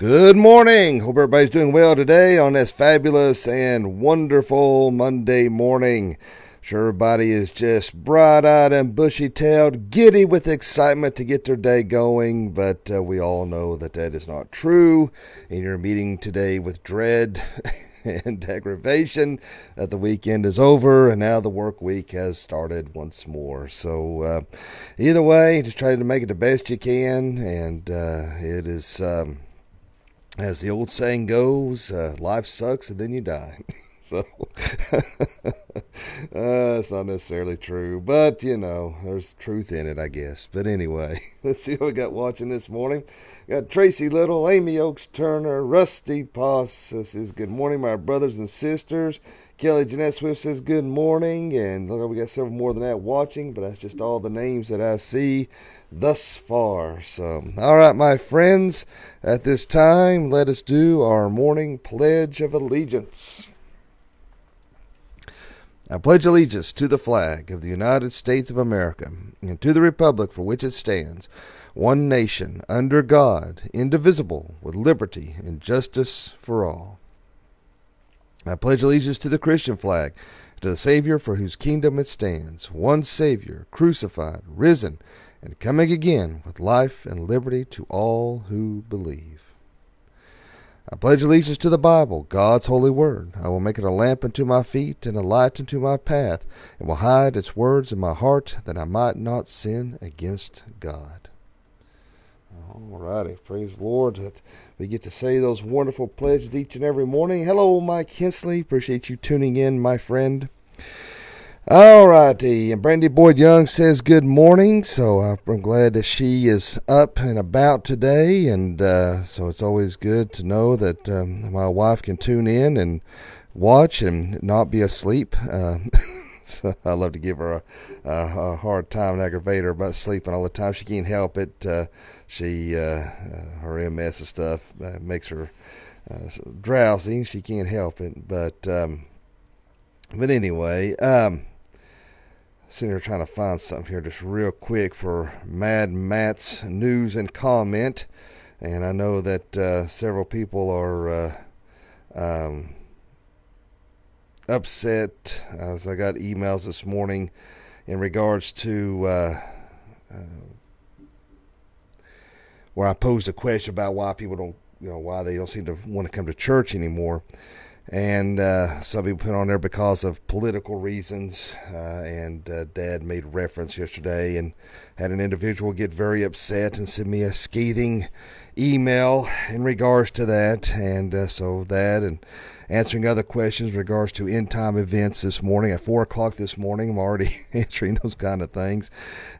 Good morning. Hope everybody's doing well today on this fabulous and wonderful Monday morning. Sure, everybody is just bright eyed and bushy tailed, giddy with excitement to get their day going, but uh, we all know that that is not true. And you're meeting today with dread and aggravation that the weekend is over and now the work week has started once more. So, uh, either way, just try to make it the best you can, and uh, it is. Um, as the old saying goes, uh, life sucks and then you die. so uh, not necessarily true, but you know, there's truth in it, I guess. But anyway, let's see what we got watching this morning. We got Tracy Little, Amy Oaks Turner, Rusty Poss. Is good morning, my brothers and sisters. Kelly Jeanette Swift says good morning, and look, we got several more than that watching, but that's just all the names that I see thus far. So, all right, my friends, at this time, let us do our morning pledge of allegiance. I pledge allegiance to the flag of the United States of America and to the republic for which it stands, one nation, under God, indivisible, with liberty and justice for all. I pledge allegiance to the Christian flag, to the Savior for whose kingdom it stands, one Savior, crucified, risen, and coming again with life and liberty to all who believe. I pledge allegiance to the Bible, God's holy word. I will make it a lamp unto my feet and a light unto my path, and will hide its words in my heart that I might not sin against God. All righty, praise the Lord that we get to say those wonderful pledges each and every morning. Hello, Mike Hensley. Appreciate you tuning in, my friend. All righty, and Brandy Boyd Young says good morning. So I'm glad that she is up and about today, and uh, so it's always good to know that um, my wife can tune in and watch and not be asleep. Uh, so I love to give her a, a, a, hard time and aggravate her about sleeping all the time. She can't help it. Uh, she uh, uh, her MS and stuff makes her drowsy. She can't help it, but. Um, but anyway, um, sitting here trying to find something here just real quick for Mad Mat's news and comment. And I know that uh, several people are uh, um, upset as I got emails this morning in regards to uh, uh, where I posed a question about why people don't, you know, why they don't seem to want to come to church anymore and uh, some people put on there because of political reasons. Uh, and uh, Dad made reference yesterday and had an individual get very upset and send me a scathing email in regards to that. And uh, so that and answering other questions in regards to end time events this morning at four o'clock this morning. I'm already answering those kind of things.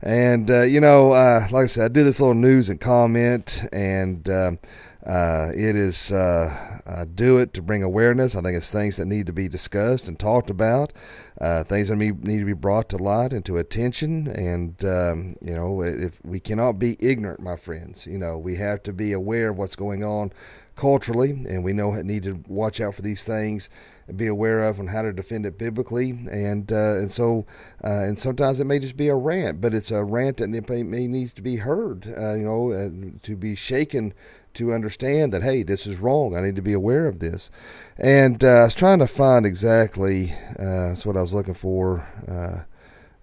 And uh, you know, uh, like I said, I do this little news and comment and. Um, uh, it is uh, I do it to bring awareness. I think it's things that need to be discussed and talked about, uh, things that need to be brought to light and to attention. And um, you know, if we cannot be ignorant, my friends, you know, we have to be aware of what's going on culturally, and we know need to watch out for these things and be aware of and how to defend it biblically. And uh, and so uh, and sometimes it may just be a rant, but it's a rant that may, may needs to be heard, uh, you know, uh, to be shaken to understand that hey, this is wrong. I need to be aware of this. And uh, I was trying to find exactly uh, that's what I was looking for uh,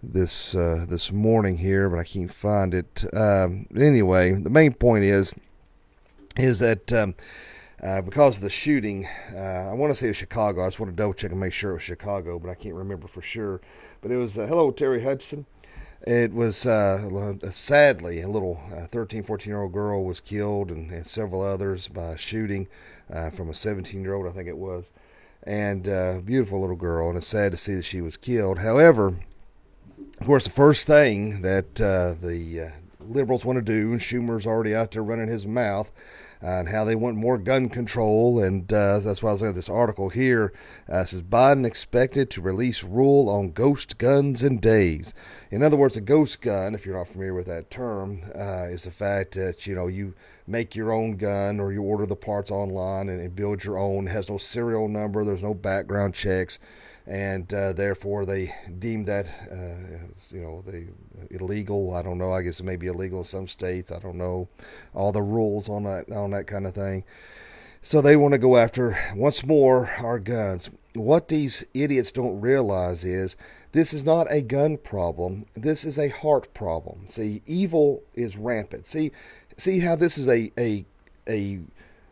this uh, this morning here, but I can't find it. Um, anyway, the main point is is that. Um, uh, because of the shooting, uh, I want to say it was Chicago. I just want to double check and make sure it was Chicago, but I can't remember for sure. But it was hello Terry Hudson. It was uh, sadly a little uh, 13, 14 year old girl was killed, and, and several others by shooting uh, from a 17 year old, I think it was, and uh, beautiful little girl. And it's sad to see that she was killed. However, of course, the first thing that uh, the uh, liberals want to do, and Schumer's already out there running his mouth, and how they want more gun control. And uh, that's why I was looking at this article here. Uh, says Biden expected to release rule on ghost guns in days. In other words, a ghost gun, if you're not familiar with that term, uh, is the fact that you know you make your own gun or you order the parts online and, and build your own. It has no serial number, there's no background checks, and uh, therefore they deem that uh, you know they illegal. I don't know. I guess it may be illegal in some states. I don't know all the rules on that on that kind of thing. So they want to go after once more our guns. What these idiots don't realize is this is not a gun problem. This is a heart problem. See, evil is rampant. See, see how this is a a a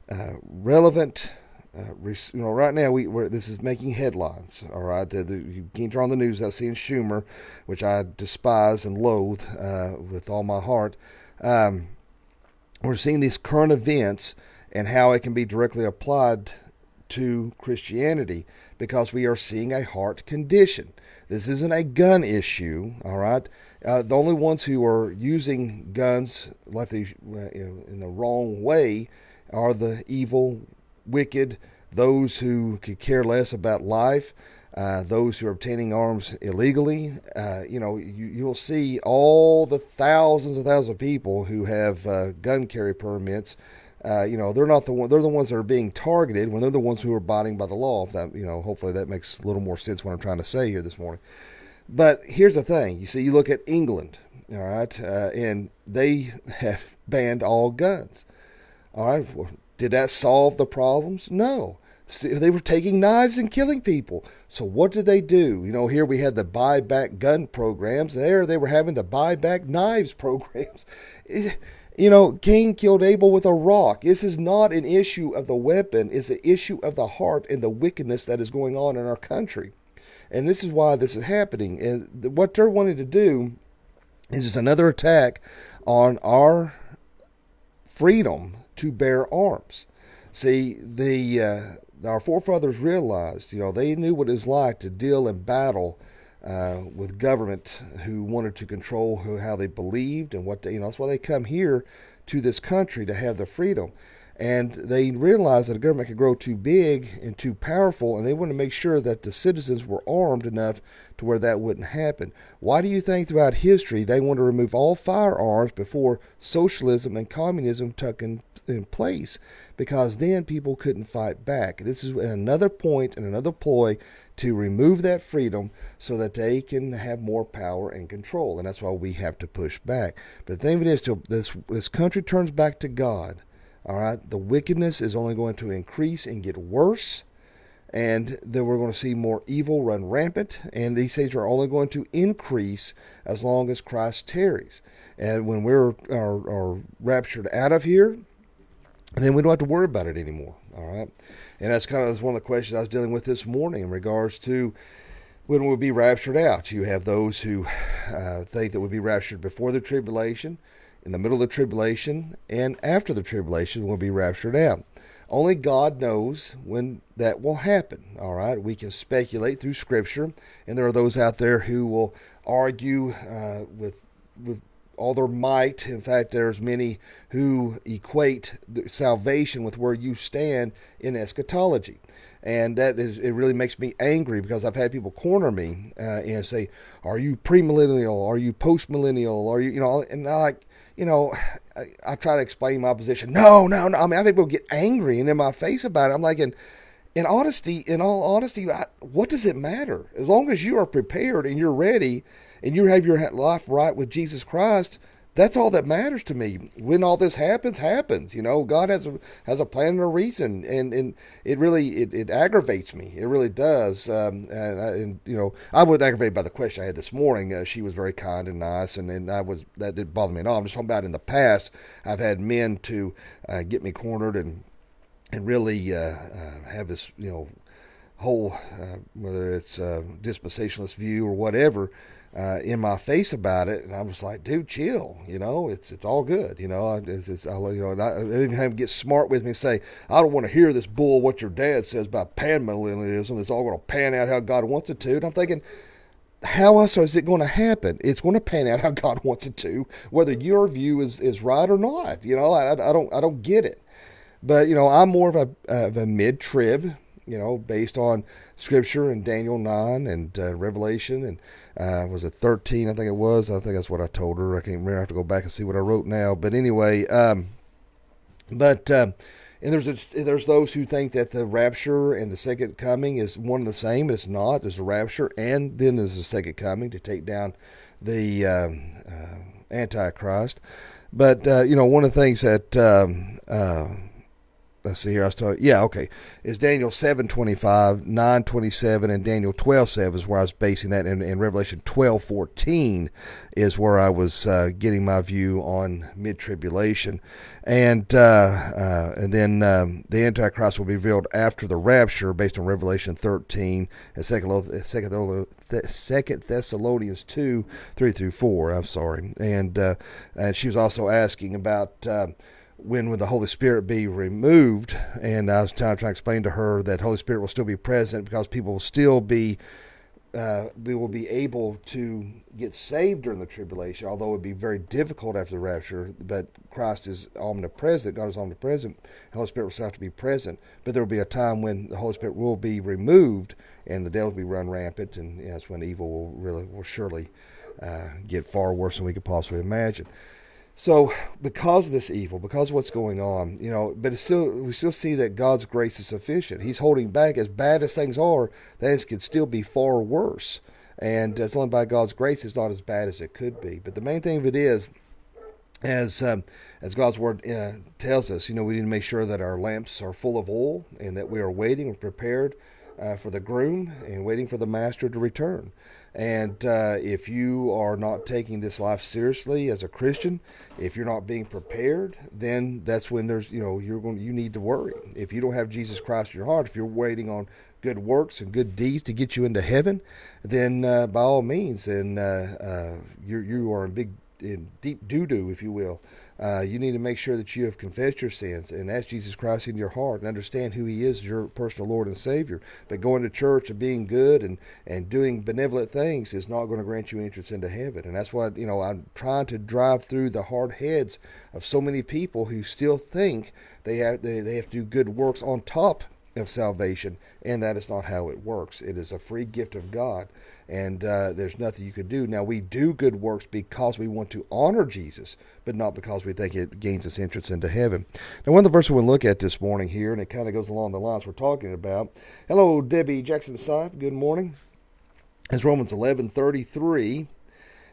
uh, relevant. Uh, you know, right now we we this is making headlines. All right, the, the, you can't turn on the news. I've seen Schumer, which I despise and loathe uh, with all my heart. Um, we're seeing these current events and how it can be directly applied to Christianity because we are seeing a heart condition. This isn't a gun issue, all right? Uh, the only ones who are using guns like they, in the wrong way are the evil, wicked, those who could care less about life, uh, those who are obtaining arms illegally. Uh, you know, you, you'll see all the thousands and thousands of people who have uh, gun carry permits uh, you know, they're not the one. They're the ones that are being targeted when they're the ones who are abiding by the law. If that, you know, hopefully that makes a little more sense what I'm trying to say here this morning. But here's the thing: you see, you look at England, all right, uh, and they have banned all guns. All right, well, did that solve the problems? No. They were taking knives and killing people. So what did they do? You know, here we had the buy back gun programs. There they were having the buy back knives programs. You know, Cain killed Abel with a rock. This is not an issue of the weapon, it's an issue of the heart and the wickedness that is going on in our country. And this is why this is happening. And what they're wanting to do is just another attack on our freedom to bear arms. See, the uh, our forefathers realized, you know, they knew what it was like to deal in battle uh, with government who wanted to control who, how they believed and what they, you know, that's why they come here to this country to have the freedom. And they realized that a government could grow too big and too powerful, and they wanted to make sure that the citizens were armed enough to where that wouldn't happen. Why do you think throughout history they want to remove all firearms before socialism and communism took in, in place? Because then people couldn't fight back. This is another point and another ploy to remove that freedom so that they can have more power and control. And that's why we have to push back. But the thing of it is, till this, this country turns back to God, all right, the wickedness is only going to increase and get worse. And then we're going to see more evil run rampant. And these things are only going to increase as long as Christ tarries. And when we're are, are raptured out of here, then we don't have to worry about it anymore. All right. And that's kind of one of the questions I was dealing with this morning in regards to when we'll be raptured out. You have those who uh, think that we'll be raptured before the tribulation, in the middle of the tribulation, and after the tribulation we'll be raptured out. Only God knows when that will happen. All right, we can speculate through Scripture, and there are those out there who will argue uh, with with all their might. In fact, there's many who equate salvation with where you stand in eschatology. And that is, it really makes me angry because I've had people corner me uh, and say, "Are you premillennial? Are you postmillennial? Are you, you know?" And I like, you know, I, I, try to explain my position. No, no, no. I mean, I think people get angry and in my face about it. I'm like, in, in honesty, in all honesty, I, what does it matter? As long as you are prepared and you're ready and you have your life right with Jesus Christ, that's all that matters to me. When all this happens, happens. You know, God has a has a plan and a reason, and and it really it, it aggravates me. It really does. Um, and, and you know, I was aggravated by the question I had this morning. Uh, she was very kind and nice, and, and I was that didn't bother me at all. I'm just talking about in the past. I've had men to uh, get me cornered and and really uh, uh have this you know whole uh, whether it's a dispensationalist view or whatever uh, in my face about it, and I was like, "Dude, chill. You know, it's it's all good. You know, it's, it's I, you know, and I, even have him get smart with me and say, "I don't want to hear this bull what your dad says about panmillennialism. It's all going to pan out how God wants it to." And I'm thinking, how else is it going to happen? It's going to pan out how God wants it to, whether your view is, is right or not. You know, I, I don't I don't get it. But you know, I'm more of a of a mid trib you know, based on Scripture and Daniel 9 and uh, Revelation and uh, was it 13? I think it was. I think that's what I told her. I can't remember. I have to go back and see what I wrote now. But anyway, um, But uh, and there's a, there's those who think that the rapture and the second coming is one and the same. It's not. There's a rapture and then there's a second coming to take down the um, uh, Antichrist. But uh, you know, one of the things that um, uh, let's see here. I talking. Yeah, okay. Is Daniel seven twenty five, nine twenty seven, and Daniel twelve seven is where I was basing that. And, and Revelation twelve fourteen is where I was uh, getting my view on mid tribulation, and uh, uh, and then um, the Antichrist will be revealed after the rapture, based on Revelation thirteen and second second Second Thessalonians two three through four. I'm sorry, and uh, and she was also asking about uh, when would the Holy Spirit be removed? And I was trying, to explain to her that Holy Spirit will still be present because people will still be uh, we will be able to get saved during the tribulation, although it would be very difficult after the rapture. But Christ is omnipresent, God is omnipresent, the Holy Spirit will still have to be present. But there will be a time when the Holy Spirit will be removed and the devil will be run rampant, and that's when evil will really, will surely uh, get far worse than we could possibly imagine. So, because of this evil, because of what's going on, you know, but still, we still see that God's grace is sufficient. He's holding back. As bad as things are, things could still be far worse. And it's only by God's grace it's not as bad as it could be. But the main thing of it is, as um, as God's word uh, tells us, you know, we need to make sure that our lamps are full of oil and that we are waiting and prepared uh, for the groom and waiting for the master to return. And uh, if you are not taking this life seriously as a Christian, if you're not being prepared, then that's when there's you know you're going you need to worry. If you don't have Jesus Christ in your heart, if you're waiting on good works and good deeds to get you into heaven, then uh, by all means, then uh, uh you you are in big in deep doo doo, if you will. Uh, you need to make sure that you have confessed your sins and ask Jesus Christ in your heart and understand who He is as your personal Lord and Savior. But going to church and being good and, and doing benevolent things is not going to grant you entrance into heaven. And that's why, you know, I'm trying to drive through the hard heads of so many people who still think they have, they, they have to do good works on top of salvation, and that is not how it works. It is a free gift of God and uh, there's nothing you can do. Now, we do good works because we want to honor Jesus, but not because we think it gains us entrance into heaven. Now, one of the verses we'll look at this morning here, and it kind of goes along the lines we're talking about. Hello, Debbie Jackson side. Good morning. It's Romans 11 33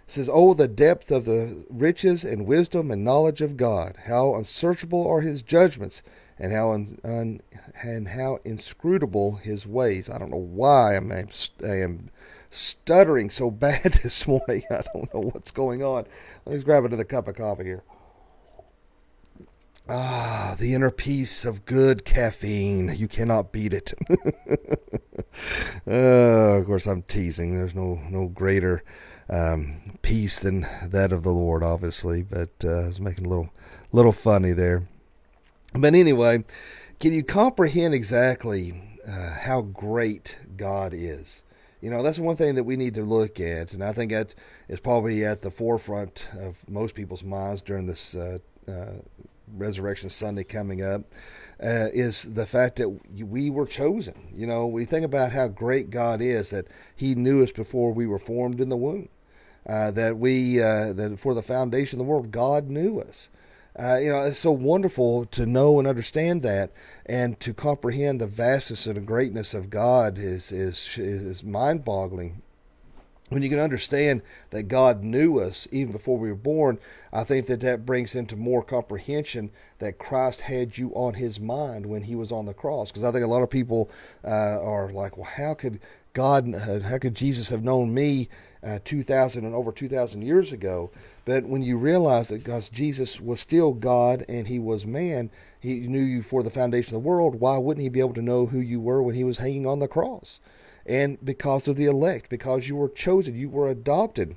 says, Oh, the depth of the riches and wisdom and knowledge of God! How unsearchable are his judgments, and how un, un, and how inscrutable his ways. I don't know why I'm, I am stuttering so bad this morning. I don't know what's going on. Let me grab another cup of coffee here. Ah, the inner peace of good caffeine. You cannot beat it. uh, of course, I'm teasing. There's no no greater um, peace than that of the Lord, obviously. But uh, I was making a little little funny there. But anyway, can you comprehend exactly uh, how great God is? You know, that's one thing that we need to look at, and I think that is probably at the forefront of most people's minds during this uh, uh, Resurrection Sunday coming up, uh, is the fact that we were chosen. You know, we think about how great God is that He knew us before we were formed in the womb. Uh, that we, uh, that for the foundation of the world, God knew us. Uh, you know, it's so wonderful to know and understand that, and to comprehend the vastness and the greatness of God is is is mind-boggling. When you can understand that God knew us even before we were born, I think that that brings into more comprehension that Christ had you on His mind when He was on the cross. Because I think a lot of people uh, are like, "Well, how could God, uh, how could Jesus have known me uh, 2,000 and over 2,000 years ago?" But when you realize that because Jesus was still God and he was man, he knew you for the foundation of the world, why wouldn't he be able to know who you were when he was hanging on the cross? And because of the elect, because you were chosen, you were adopted.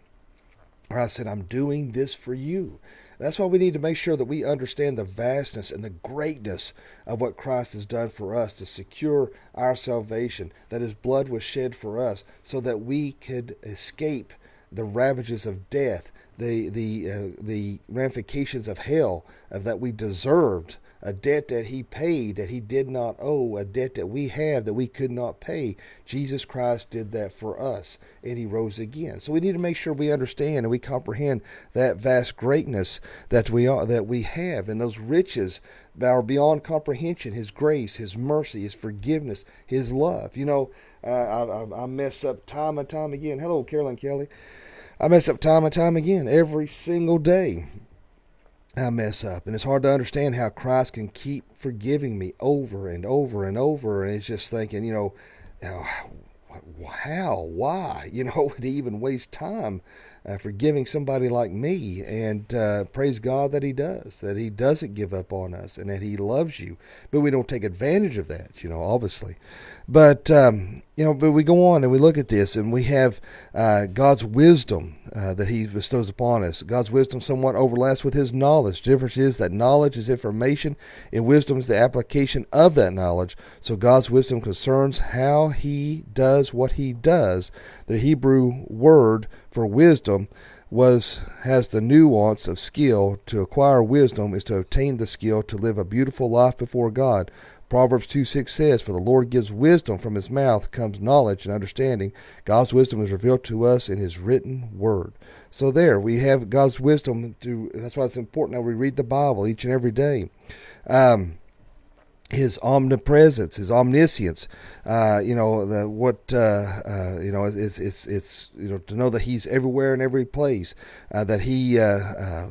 Or I said, I'm doing this for you. That's why we need to make sure that we understand the vastness and the greatness of what Christ has done for us to secure our salvation, that his blood was shed for us so that we could escape the ravages of death the the uh, the ramifications of hell of that we deserved a debt that he paid that he did not owe, a debt that we have that we could not pay. Jesus Christ did that for us, and he rose again. So we need to make sure we understand and we comprehend that vast greatness that we are that we have and those riches that are beyond comprehension. His grace, His mercy, His forgiveness, His love. You know, uh, I, I mess up time and time again. Hello, Carolyn Kelly. I mess up time and time again every single day. I mess up. And it's hard to understand how Christ can keep forgiving me over and over and over. And it's just thinking, you know, how, why, you know, he even waste time uh, forgiving somebody like me? And uh, praise God that he does, that he doesn't give up on us and that he loves you. But we don't take advantage of that, you know, obviously. But, um, you know, but we go on and we look at this and we have uh, God's wisdom uh, that He bestows upon us. God's wisdom somewhat overlaps with His knowledge. The difference is that knowledge is information, and wisdom is the application of that knowledge. So God's wisdom concerns how He does what He does. The Hebrew word for wisdom was has the nuance of skill to acquire wisdom is to obtain the skill to live a beautiful life before God Proverbs 2 6 says, For the Lord gives wisdom, from his mouth comes knowledge and understanding. God's wisdom is revealed to us in his written word. So there, we have God's wisdom. To, that's why it's important that we read the Bible each and every day. Um, his omnipresence, his omniscience, uh, you know, the, what, uh, uh, you know, it's, it's, it's, you know, to know that he's everywhere in every place, uh, that he uh, uh,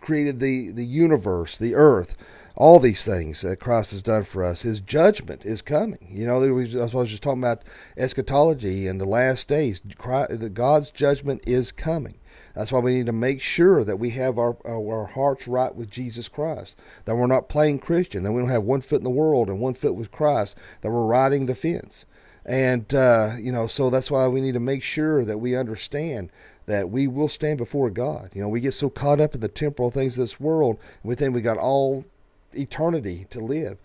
created the, the universe, the earth, all these things that Christ has done for us. His judgment is coming. You know, that's what I was just talking about eschatology and the last days. Christ, God's judgment is coming. That's why we need to make sure that we have our, our hearts right with Jesus Christ, that we're not playing Christian, that we don't have one foot in the world and one foot with Christ, that we're riding the fence. And, uh, you know, so that's why we need to make sure that we understand that we will stand before God. You know, we get so caught up in the temporal things of this world, we think we got all eternity to live.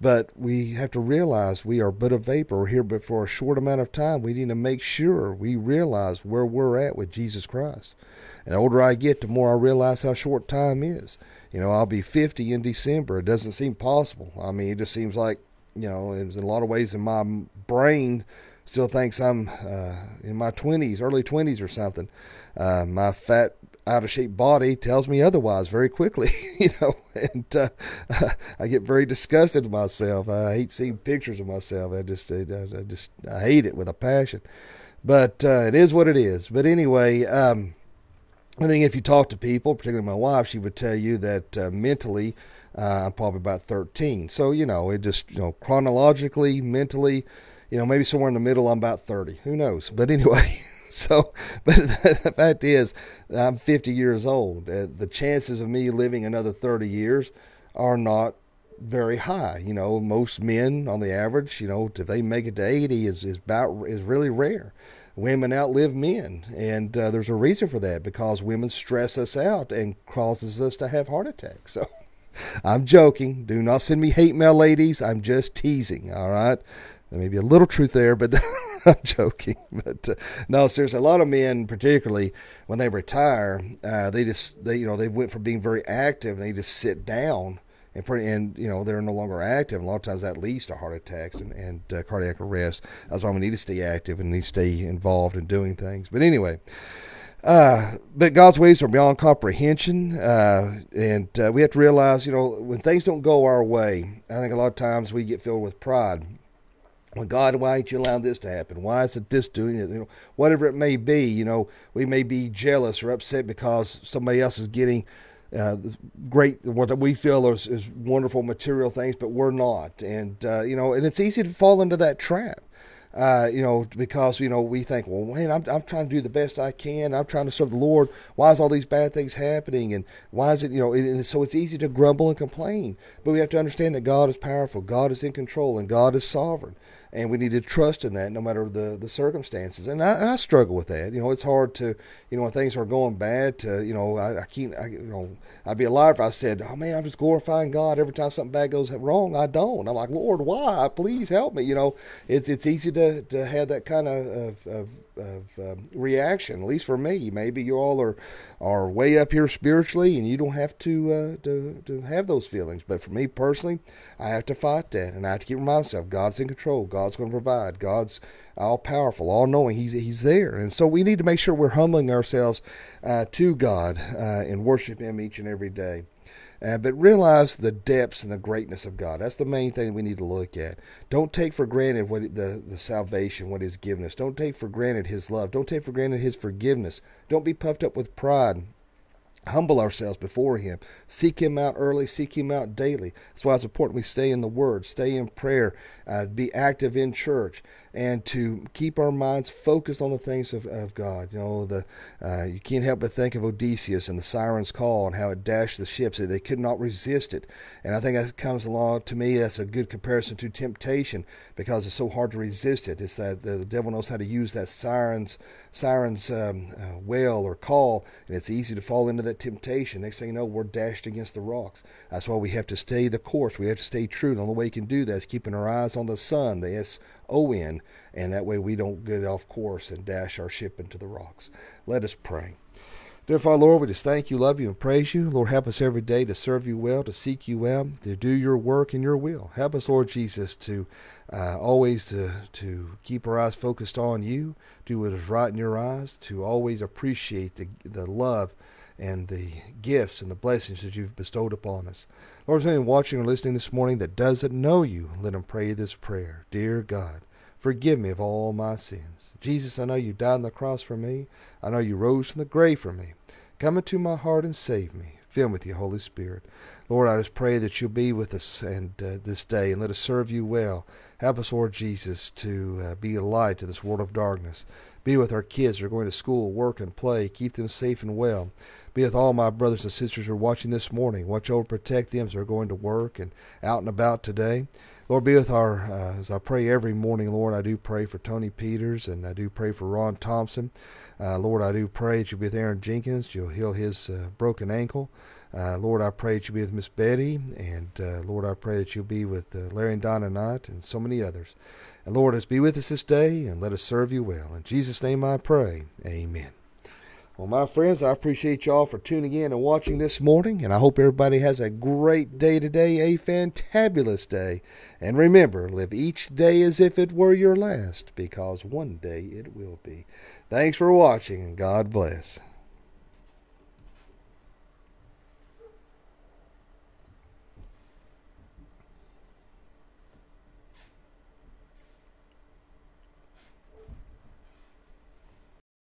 But we have to realize we are but a vapor. We're here but for a short amount of time. We need to make sure we realize where we're at with Jesus Christ. And the older I get, the more I realize how short time is. You know, I'll be 50 in December. It doesn't seem possible. I mean, it just seems like, you know, in a lot of ways in my brain still thinks I'm uh, in my 20s, early 20s or something. Uh, my fat out of shape body tells me otherwise very quickly, you know, and uh, I get very disgusted with myself. I hate seeing pictures of myself. I just, I, just, I hate it with a passion. But uh, it is what it is. But anyway, um, I think if you talk to people, particularly my wife, she would tell you that uh, mentally, uh, I'm probably about 13. So you know, it just, you know, chronologically, mentally, you know, maybe somewhere in the middle, I'm about 30. Who knows? But anyway. so, but the fact is, I'm 50 years old. Uh, the chances of me living another 30 years are not very high. You know, most men on the average, you know, if they make it to 80 is, is about is really rare. Women outlive men, and uh, there's a reason for that because women stress us out and causes us to have heart attacks. So, I'm joking. Do not send me hate mail, ladies. I'm just teasing. All right. There may be a little truth there, but I'm joking. But uh, no, seriously, a lot of men, particularly when they retire, uh, they just they you know they went from being very active and they just sit down and pretty and you know they're no longer active. And a lot of times that leads to heart attacks and, and uh, cardiac arrest. That's why we need to stay active and need to stay involved in doing things. But anyway. Uh, but God's ways are beyond comprehension, uh, and uh, we have to realize, you know, when things don't go our way, I think a lot of times we get filled with pride well, God, why did you allow this to happen? Why is it this doing it? You know, whatever it may be, you know, we may be jealous or upset because somebody else is getting uh, great, what we feel is, is, wonderful material things, but we're not. And, uh, you know, and it's easy to fall into that trap. Uh, you know, because you know we think, well, man, I'm I'm trying to do the best I can. I'm trying to serve the Lord. Why is all these bad things happening? And why is it, you know? And so it's easy to grumble and complain. But we have to understand that God is powerful, God is in control, and God is sovereign and we need to trust in that no matter the, the circumstances. And I, and I, struggle with that. You know, it's hard to, you know, when things are going bad to, you know, I, I can't, I, you know, I'd be a liar if I said, oh man, I'm just glorifying God every time something bad goes wrong. I don't. I'm like, Lord, why? Please help me. You know, it's, it's easy to, to, have that kind of, of, of, of um, reaction. At least for me, maybe you all are are way up here spiritually, and you don't have to uh, to to have those feelings. But for me personally, I have to fight that, and I have to keep reminding myself God's in control. God's going to provide. God's all powerful, all knowing. He's He's there, and so we need to make sure we're humbling ourselves uh, to God uh, and worship Him each and every day. Uh, but realize the depths and the greatness of God. That's the main thing we need to look at. Don't take for granted what the, the salvation, what He's given us. Don't take for granted His love. Don't take for granted His forgiveness. Don't be puffed up with pride humble ourselves before Him. Seek Him out early, seek Him out daily. That's why it's important we stay in the Word, stay in prayer, uh, be active in church, and to keep our minds focused on the things of, of God. You know, the uh, you can't help but think of Odysseus and the siren's call and how it dashed the ships. They could not resist it. And I think that comes along to me. That's a good comparison to temptation because it's so hard to resist it. It's that the, devil knows how to use that siren's siren's um, uh, wail or call, and it's easy to fall into that temptation. Next thing you know, we're dashed against the rocks. That's why we have to stay the course. We have to stay true. The only way we can do that is keeping our eyes on the sun, the S O N, and that way we don't get off course and dash our ship into the rocks. Let us pray. Dear Father, Lord, we just thank you, love you, and praise you. Lord, help us every day to serve you well, to seek you well, to do your work and your will. Help us, Lord Jesus, to uh, always to, to keep our eyes focused on you, do what is right in your eyes, to always appreciate the, the love and the gifts and the blessings that you've bestowed upon us. Lord, if anyone watching or listening this morning that doesn't know you, let them pray this prayer. Dear God, forgive me of all my sins. Jesus, I know you died on the cross for me. I know you rose from the grave for me. Come into my heart and save me. Fill me with your Holy Spirit. Lord, I just pray that you'll be with us and uh, this day and let us serve you well. Help us, Lord Jesus, to uh, be a light to this world of darkness. Be with our kids who are going to school, work, and play. Keep them safe and well. Be with all my brothers and sisters who are watching this morning. Watch over, protect them as they're going to work and out and about today. Lord, be with our, uh, as I pray every morning, Lord, I do pray for Tony Peters and I do pray for Ron Thompson. Uh, Lord, I do pray that you'll be with Aaron Jenkins. You'll heal his uh, broken ankle. Lord, I pray that you'll be with Miss Betty, and Lord, I pray that you'll be with Larry and Donna Knight and so many others. And Lord, us be with us this day, and let us serve you well. In Jesus' name I pray. Amen. Well, my friends, I appreciate y'all for tuning in and watching this morning, and I hope everybody has a great day today, a fantabulous day. And remember, live each day as if it were your last, because one day it will be. Thanks for watching, and God bless.